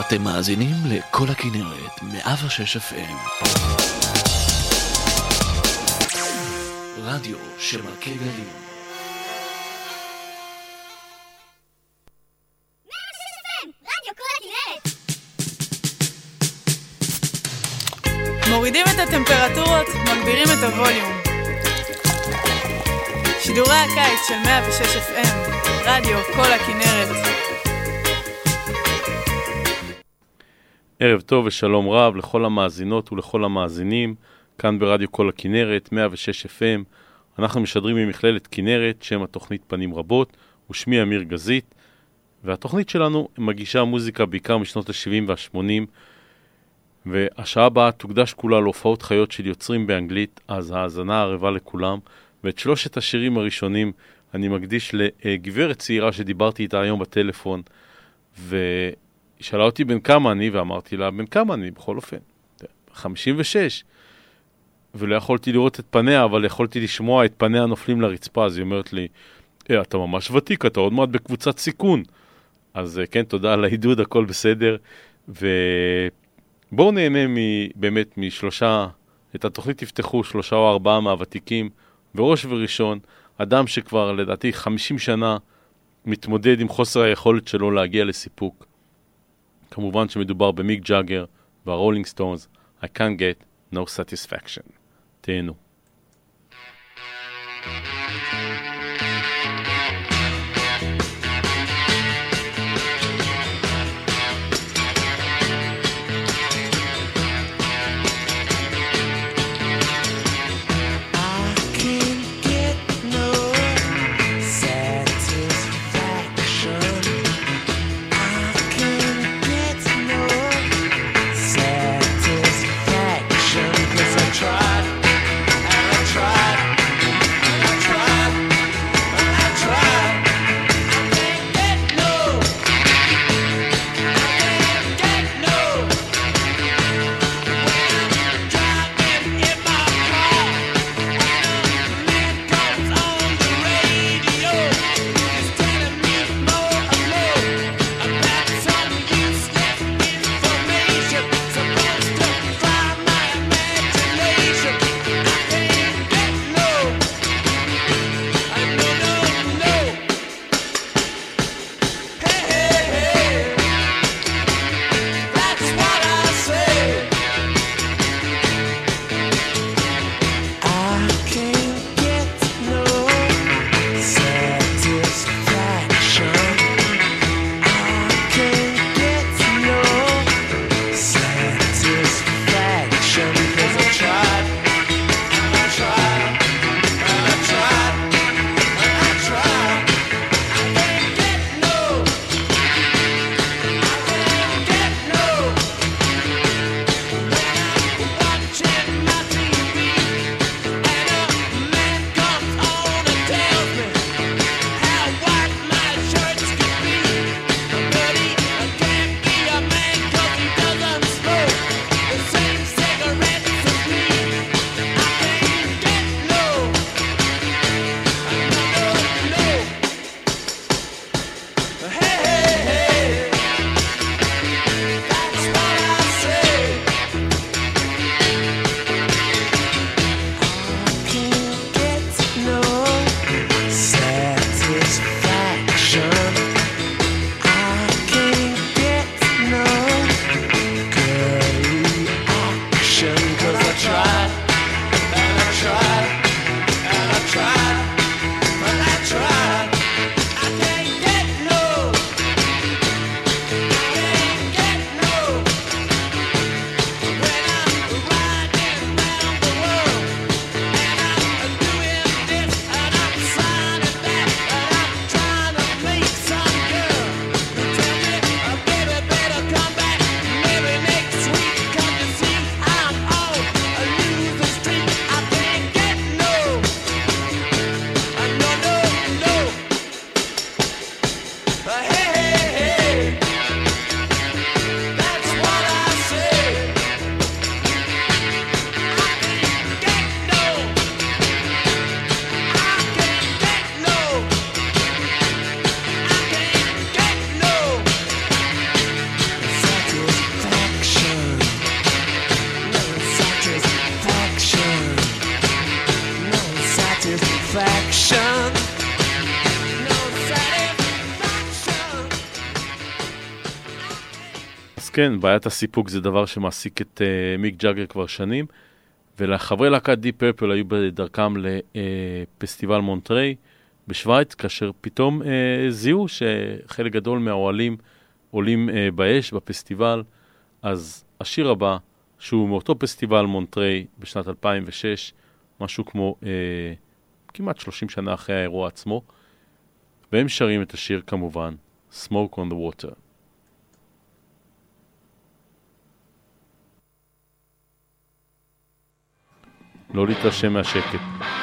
אתם מאזינים לכל הכנרת, 106 FM. רדיו שמכה גלים. מורידים את הטמפרטורות, מגבירים את הווליום. שידורי הקיץ של 106 FM, רדיו כל הכנרת. ערב טוב ושלום רב לכל המאזינות ולכל המאזינים, כאן ברדיו כל הכנרת, 106 FM. אנחנו משדרים ממכללת כנרת, שם התוכנית פנים רבות, ושמי אמיר גזית, והתוכנית שלנו מגישה מוזיקה בעיקר משנות ה-70 וה-80, והשעה הבאה תוקדש כולה להופעות חיות של יוצרים באנגלית, אז האזנה ערבה לכולם, ואת שלושת השירים הראשונים אני מקדיש לגברת צעירה שדיברתי איתה היום בטלפון, והיא שאלה אותי בן כמה אני, ואמרתי לה, בן כמה אני, בכל אופן, 56. ולא יכולתי לראות את פניה, אבל יכולתי לשמוע את פניה נופלים לרצפה, אז היא אומרת לי, אה, אתה ממש ותיק, אתה עוד מעט בקבוצת סיכון. אז כן, תודה על העידוד, הכל בסדר. ובואו נהנה באמת משלושה, את התוכנית תפתחו שלושה או ארבעה מהוותיקים, בראש וראשון, אדם שכבר לדעתי 50 שנה מתמודד עם חוסר היכולת שלו להגיע לסיפוק. כמובן שמדובר במיק ג'אגר והרולינג סטונס, I can't get no satisfaction. תהנו. Satisfaction, 'cause כן, בעיית הסיפוק זה דבר שמעסיק את uh, מיק ג'אגר כבר שנים, ולחברי להקת די פרפל היו בדרכם לפסטיבל מונטריי בשוויץ, כאשר פתאום uh, זיהו שחלק גדול מהאוהלים עולים uh, באש בפסטיבל, אז השיר הבא, שהוא מאותו פסטיבל מונטריי בשנת 2006, משהו כמו uh, כמעט 30 שנה אחרי האירוע עצמו, והם שרים את השיר כמובן, Smoke on the Water. לא להתרשם מהשקט.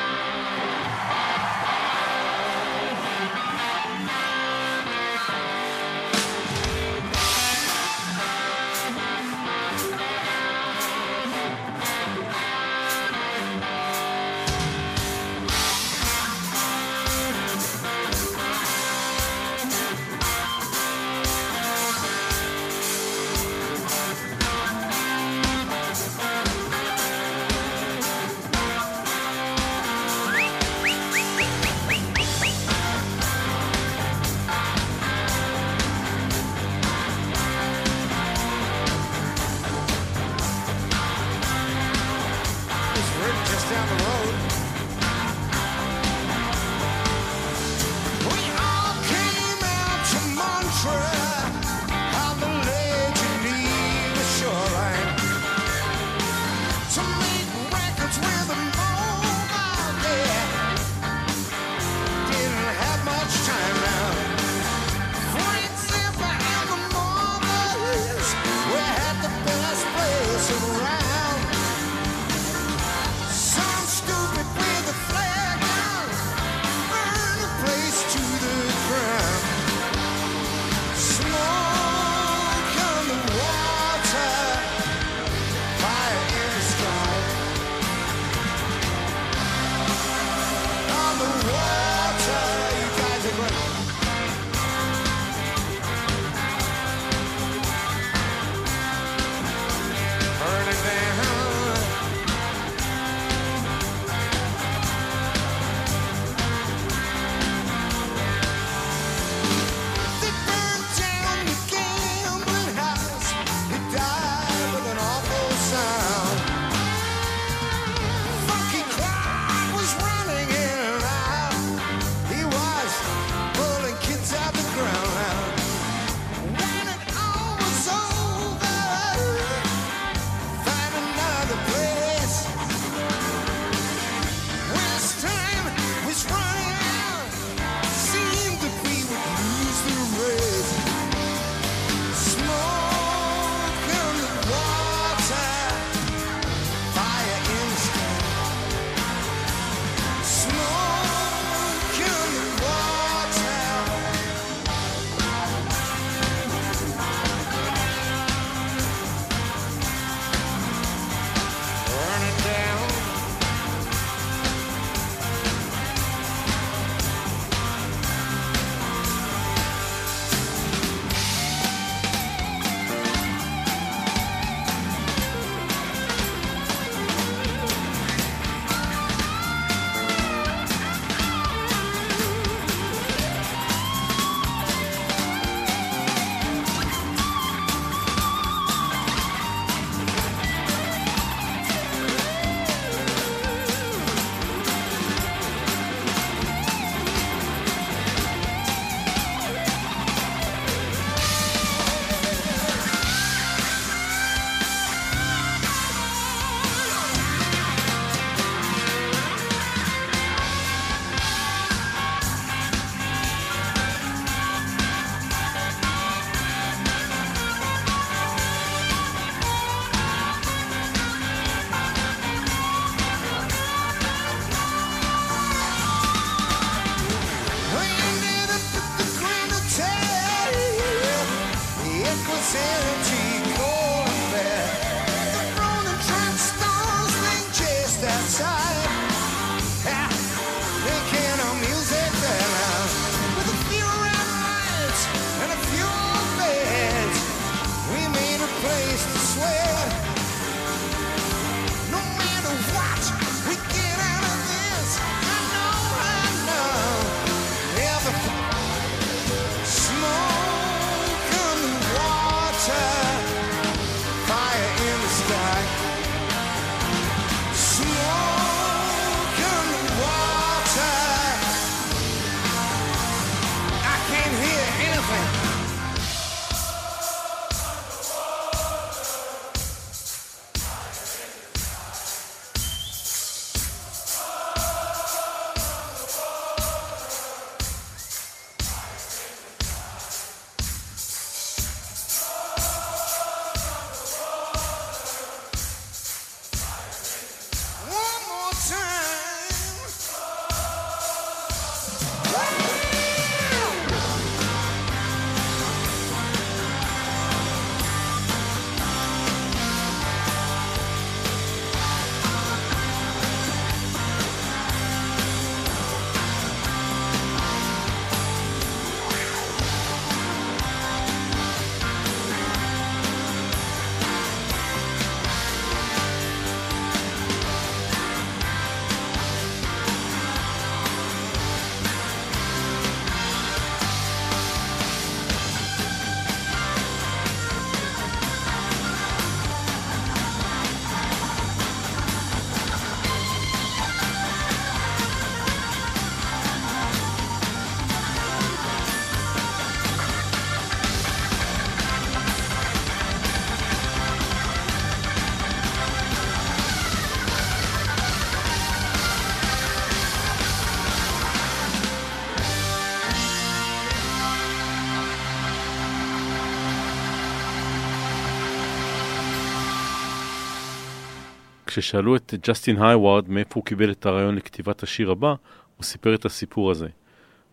כששאלו את ג'סטין הייווארד מאיפה הוא קיבל את הרעיון לכתיבת השיר הבא, הוא סיפר את הסיפור הזה.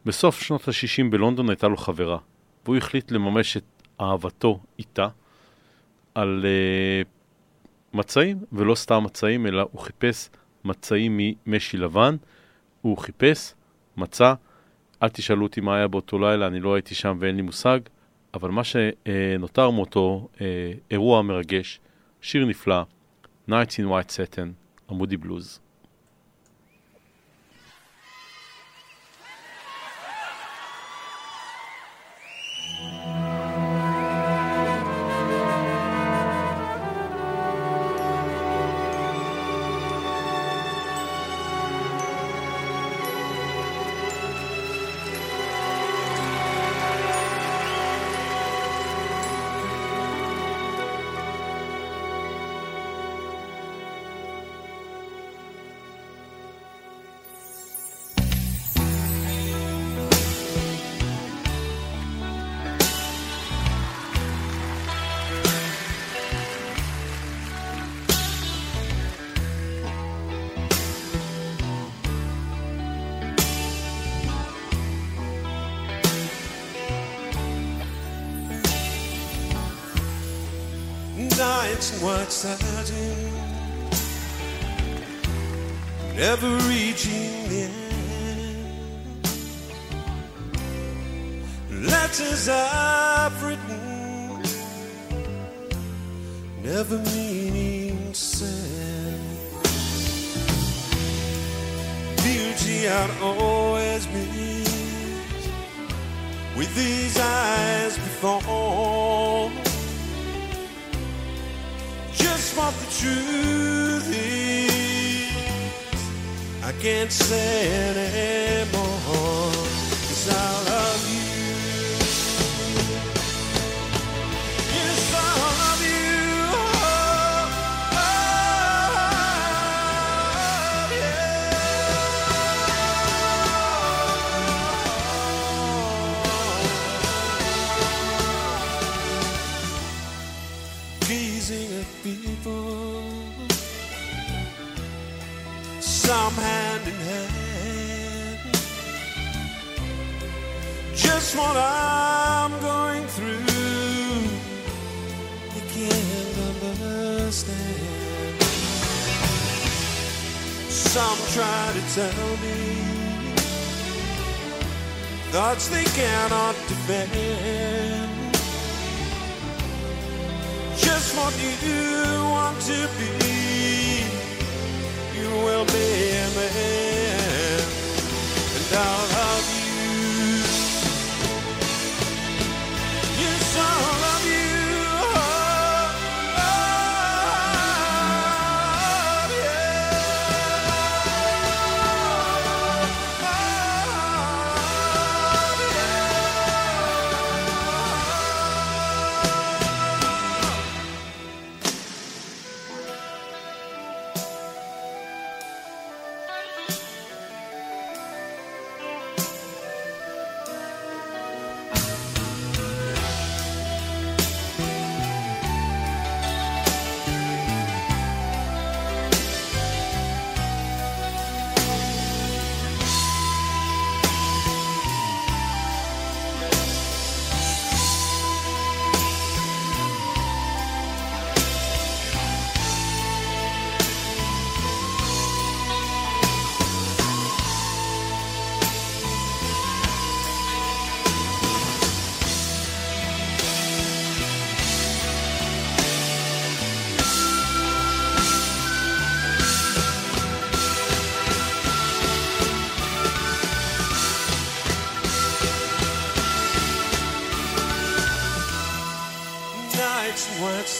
בסוף שנות ה-60 בלונדון הייתה לו חברה, והוא החליט לממש את אהבתו איתה על uh, מצעים, ולא סתם מצעים, אלא הוא חיפש מצעים ממשי לבן, הוא חיפש, מצא, אל תשאלו אותי מה היה באותו לילה, אני לא הייתי שם ואין לי מושג, אבל מה שנותר מאותו uh, אירוע מרגש, שיר נפלא, Nights in White Satin, and Moody Blues. Nights in white satin, never reaching the end. Letters I've written, never meaning to send. Beauty I'd always missed with these eyes before. Truth is, I can't say anymore. Just what I'm going through, they can't understand. Some try to tell me thoughts they cannot defend. Just what you want to be, you will be a man, and I'll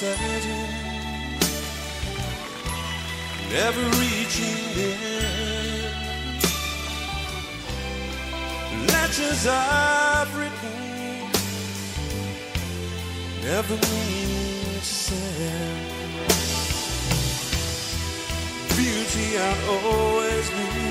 in white never reaching the end. Letters I've written, never meaning to send. Beauty I always knew,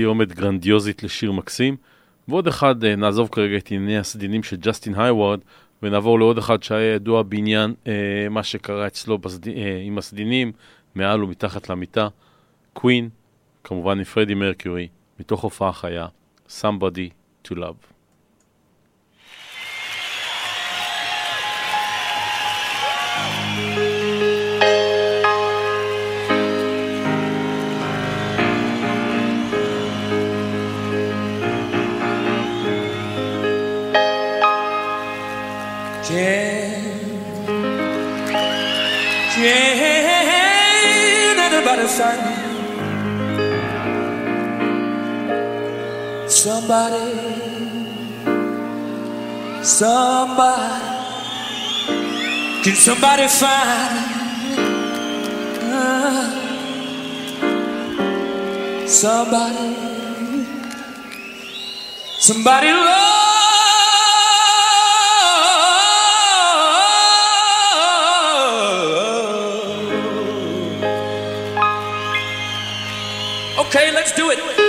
סיומת גרנדיוזית לשיר מקסים. ועוד אחד, אה, נעזוב כרגע את ענייני הסדינים של ג'סטין הייוורד, ונעבור לעוד אחד שהיה ידוע בעניין אה, מה שקרה אצלו בסד... אה, עם הסדינים, מעל ומתחת למיטה. קווין, כמובן עם פרדי מרקיורי, מתוך הופעה חיה, Somebody to Love. Son. Somebody, somebody, can somebody find uh, somebody, somebody love? Okay, let's do it.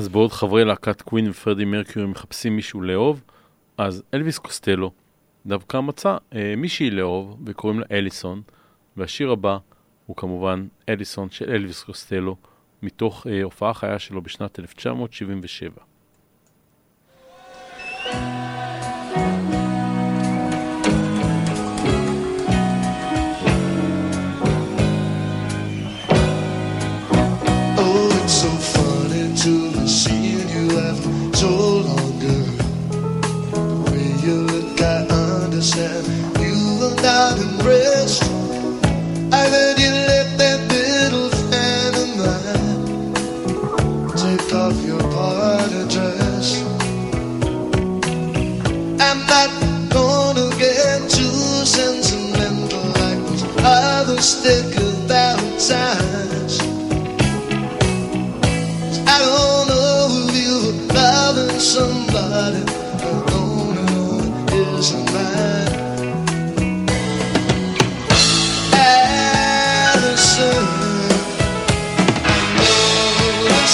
אז בעוד חברי להקת קווין ופרדי מרקיורי מחפשים מישהו לאהוב, אז אלוויס קוסטלו דווקא מצא אה, מישהי לאהוב, וקוראים לה אליסון, והשיר הבא הוא כמובן אליסון של אלוויס קוסטלו, מתוך אה, הופעה חיה שלו בשנת 1977. not impressed. I heard you left that little fan of mine. Take off your party dress. I'm not gonna get too sentimental like those other stick. I don't know if loving somebody. I don't know it isn't.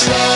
Yes.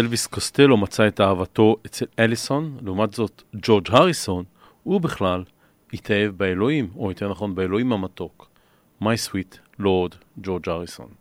אלוויס קוסטלו מצא את אהבתו אצל אליסון, לעומת זאת ג'ורג' הריסון, הוא בכלל התאהב באלוהים, או יותר נכון באלוהים המתוק. My sweet lord ג'ורג' הריסון.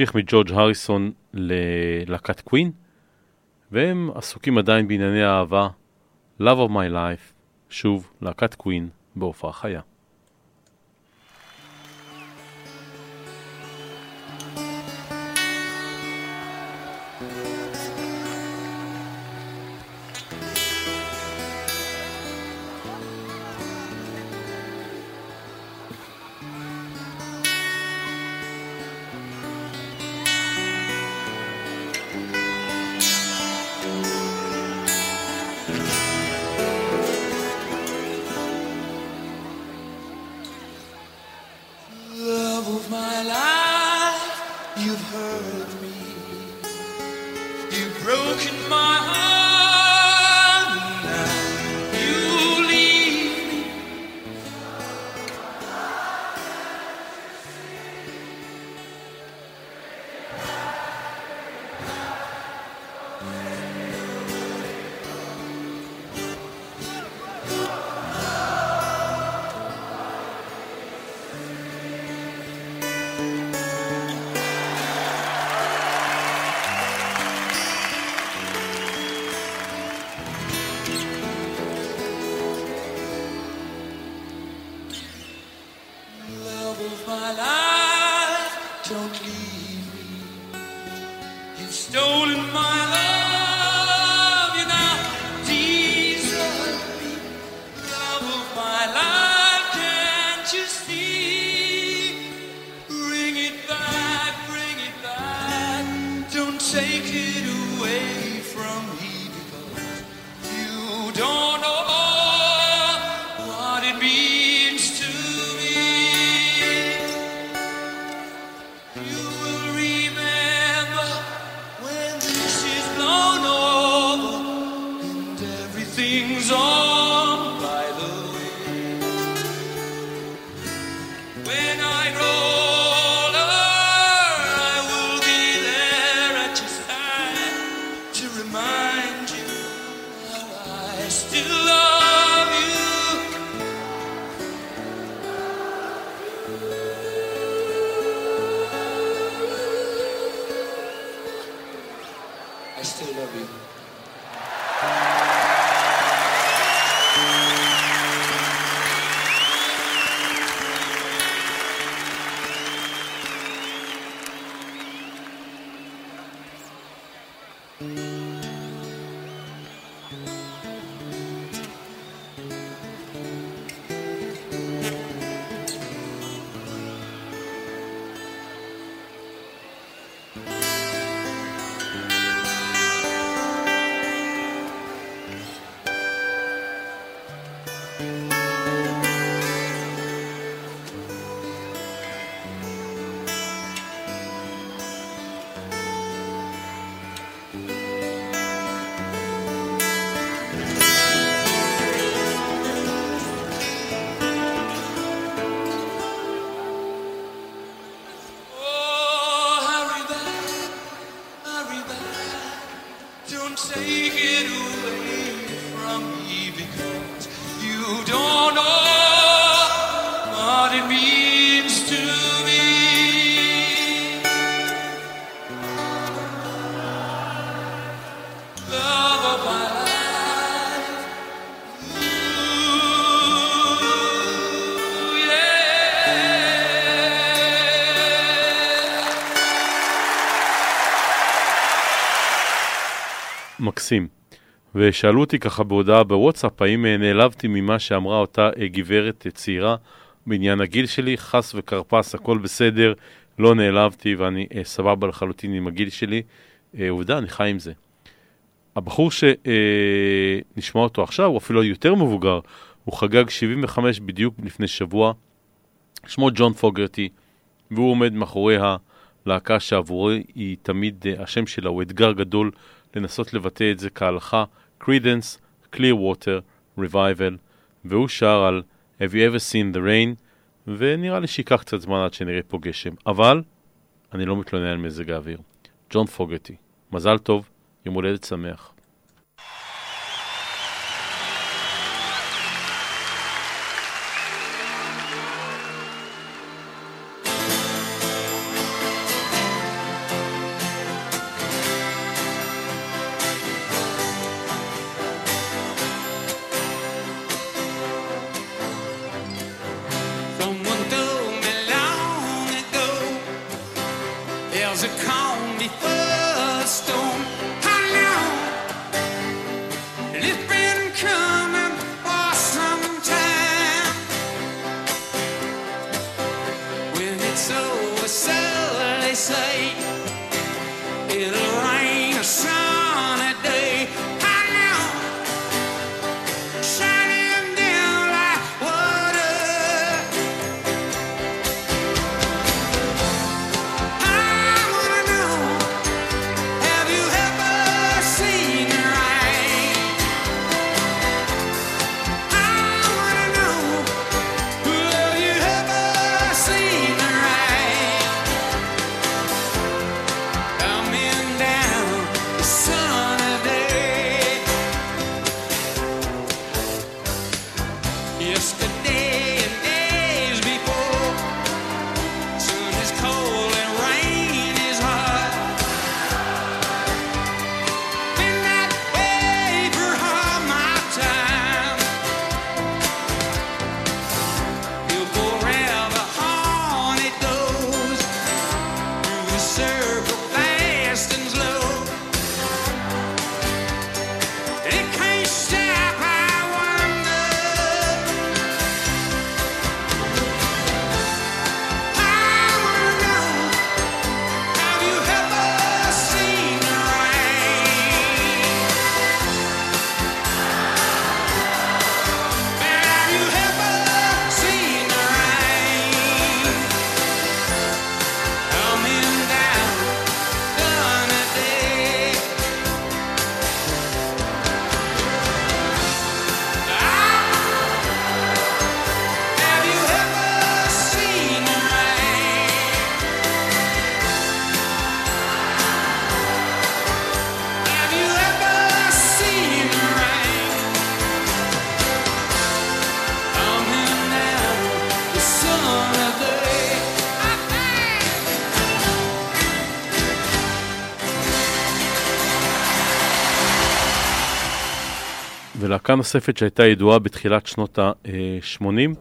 המשיך מג'ורג' הריסון ללהקת קווין, והם עסוקים עדיין בענייני האהבה, Love of My Life, שוב, להקת קווין בהופעה חיה. Still ושאלו אותי ככה בהודעה בוואטסאפ, האם אה, נעלבתי ממה שאמרה אותה אה, גברת אה, צעירה בעניין הגיל שלי, חס וכרפס, הכל בסדר, לא נעלבתי ואני סבבה לחלוטין עם הגיל שלי. עובדה, אני חי עם זה. הבחור שנשמע אותו עכשיו, הוא אפילו יותר מבוגר, הוא חגג 75 בדיוק לפני שבוע, שמו ג'ון פוגרטי, והוא עומד מאחורי הלהקה שעבורי היא תמיד, השם שלה הוא אתגר גדול לנסות לבטא את זה כהלכה, Credence, Clearwater, Revival, והוא שר על Have you ever seen the rain, ונראה לי שייקח קצת זמן עד שנראה פה גשם, אבל אני לא מתלונן על מזג האוויר. ג'ון פוגרטי, מזל טוב, יום הולדת שמח. wasted להקה נוספת שהייתה ידועה בתחילת שנות ה-80,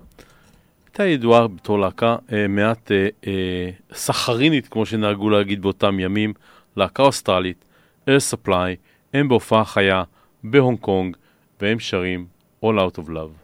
הייתה ידועה בתור להקה אה, מעט אה, אה, סחרינית, כמו שנהגו להגיד באותם ימים, להקה אוסטרלית, Air Supply, הם בהופעה חיה בהונג קונג, והם שרים All Out of Love.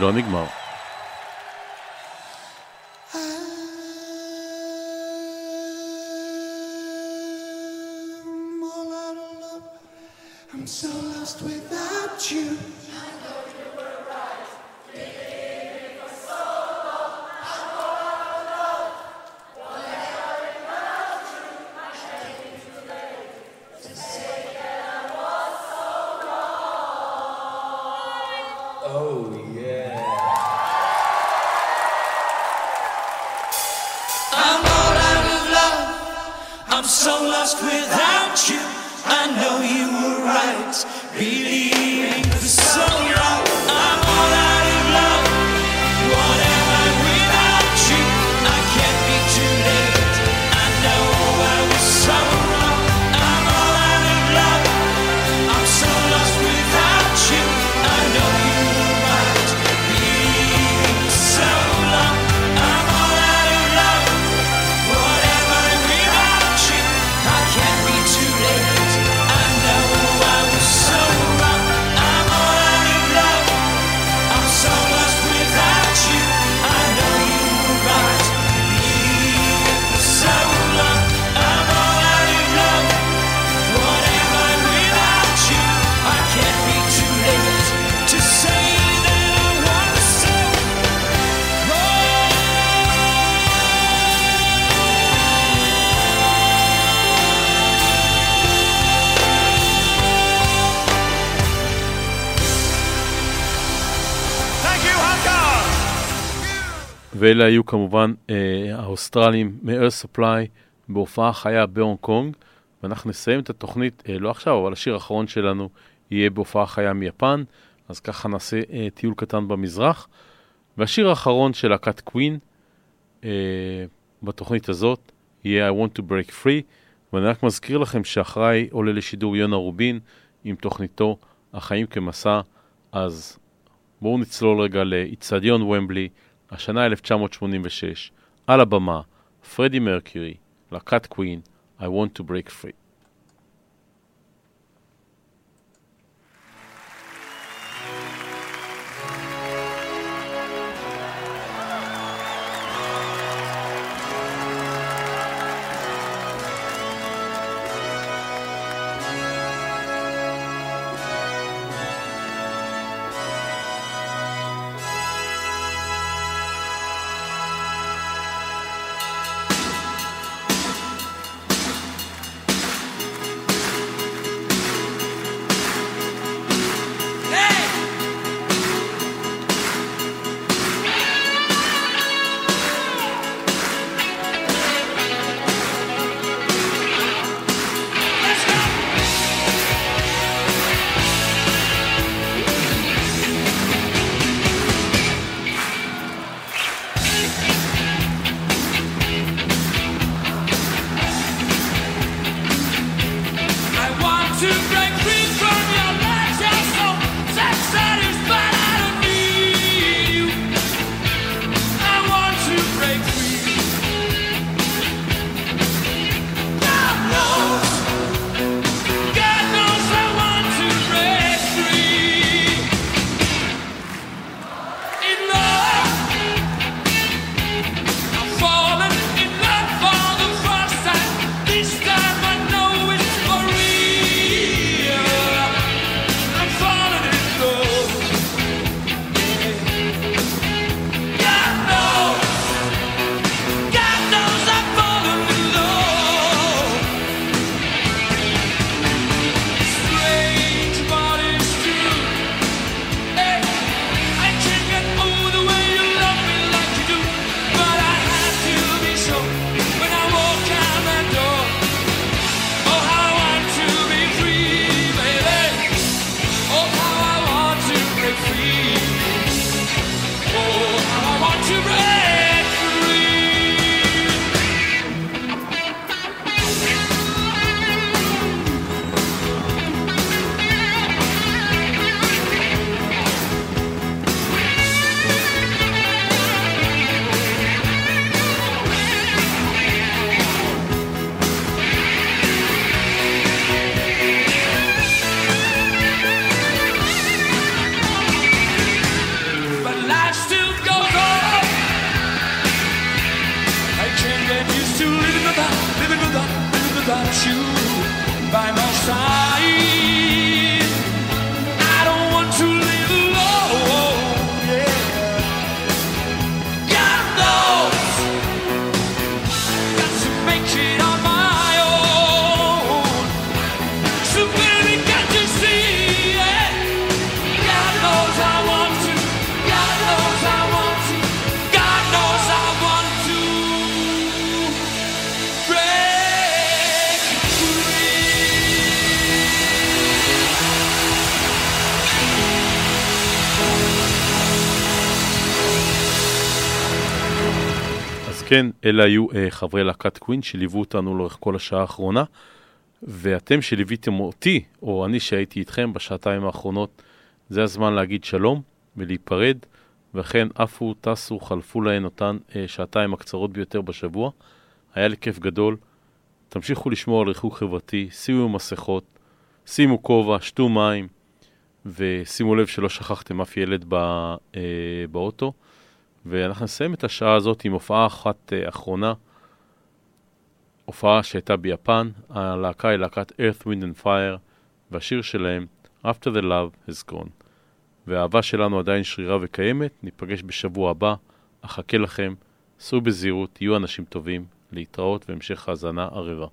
עוד לא נגמר. I'm so lost without you. ואלה היו כמובן אה, האוסטרלים מ-Air Supply בהופעה חיה בהונג קונג, ואנחנו נסיים את התוכנית, אה, לא עכשיו, אבל השיר האחרון שלנו יהיה בהופעה חיה מיפן, אז ככה נעשה אה, טיול קטן במזרח. והשיר האחרון של להקת קווין אה, בתוכנית הזאת יהיה I want to break free, ואני רק מזכיר לכם שאחריי עולה לשידור יונה רובין עם תוכניתו החיים כמסע, אז בואו נצלול רגע לאיצטדיון ומבלי, השנה 1986, על הבמה, פרדי מרקיורי, להקת קווין, I want to break free. כן, אלה היו uh, חברי להקת קווין שליוו אותנו לאורך כל השעה האחרונה, ואתם שליוויתם אותי, או אני שהייתי איתכם בשעתיים האחרונות, זה הזמן להגיד שלום ולהיפרד, ואכן עפו, טסו, חלפו להן אותן uh, שעתיים הקצרות ביותר בשבוע. היה לי כיף גדול. תמשיכו לשמור על ריחוק חברתי, שימו מסכות, שימו כובע, שתו מים, ושימו לב שלא שכחתם אף ילד ב, uh, באוטו. ואנחנו נסיים את השעה הזאת עם הופעה אחת uh, אחרונה, הופעה שהייתה ביפן, הלהקה היא להקת Earth, Wind and Fire, והשיר שלהם, After the Love has Gone. והאהבה שלנו עדיין שרירה וקיימת, ניפגש בשבוע הבא, אחכה לכם, סעו בזהירות, תהיו אנשים טובים, להתראות והמשך האזנה ערבה.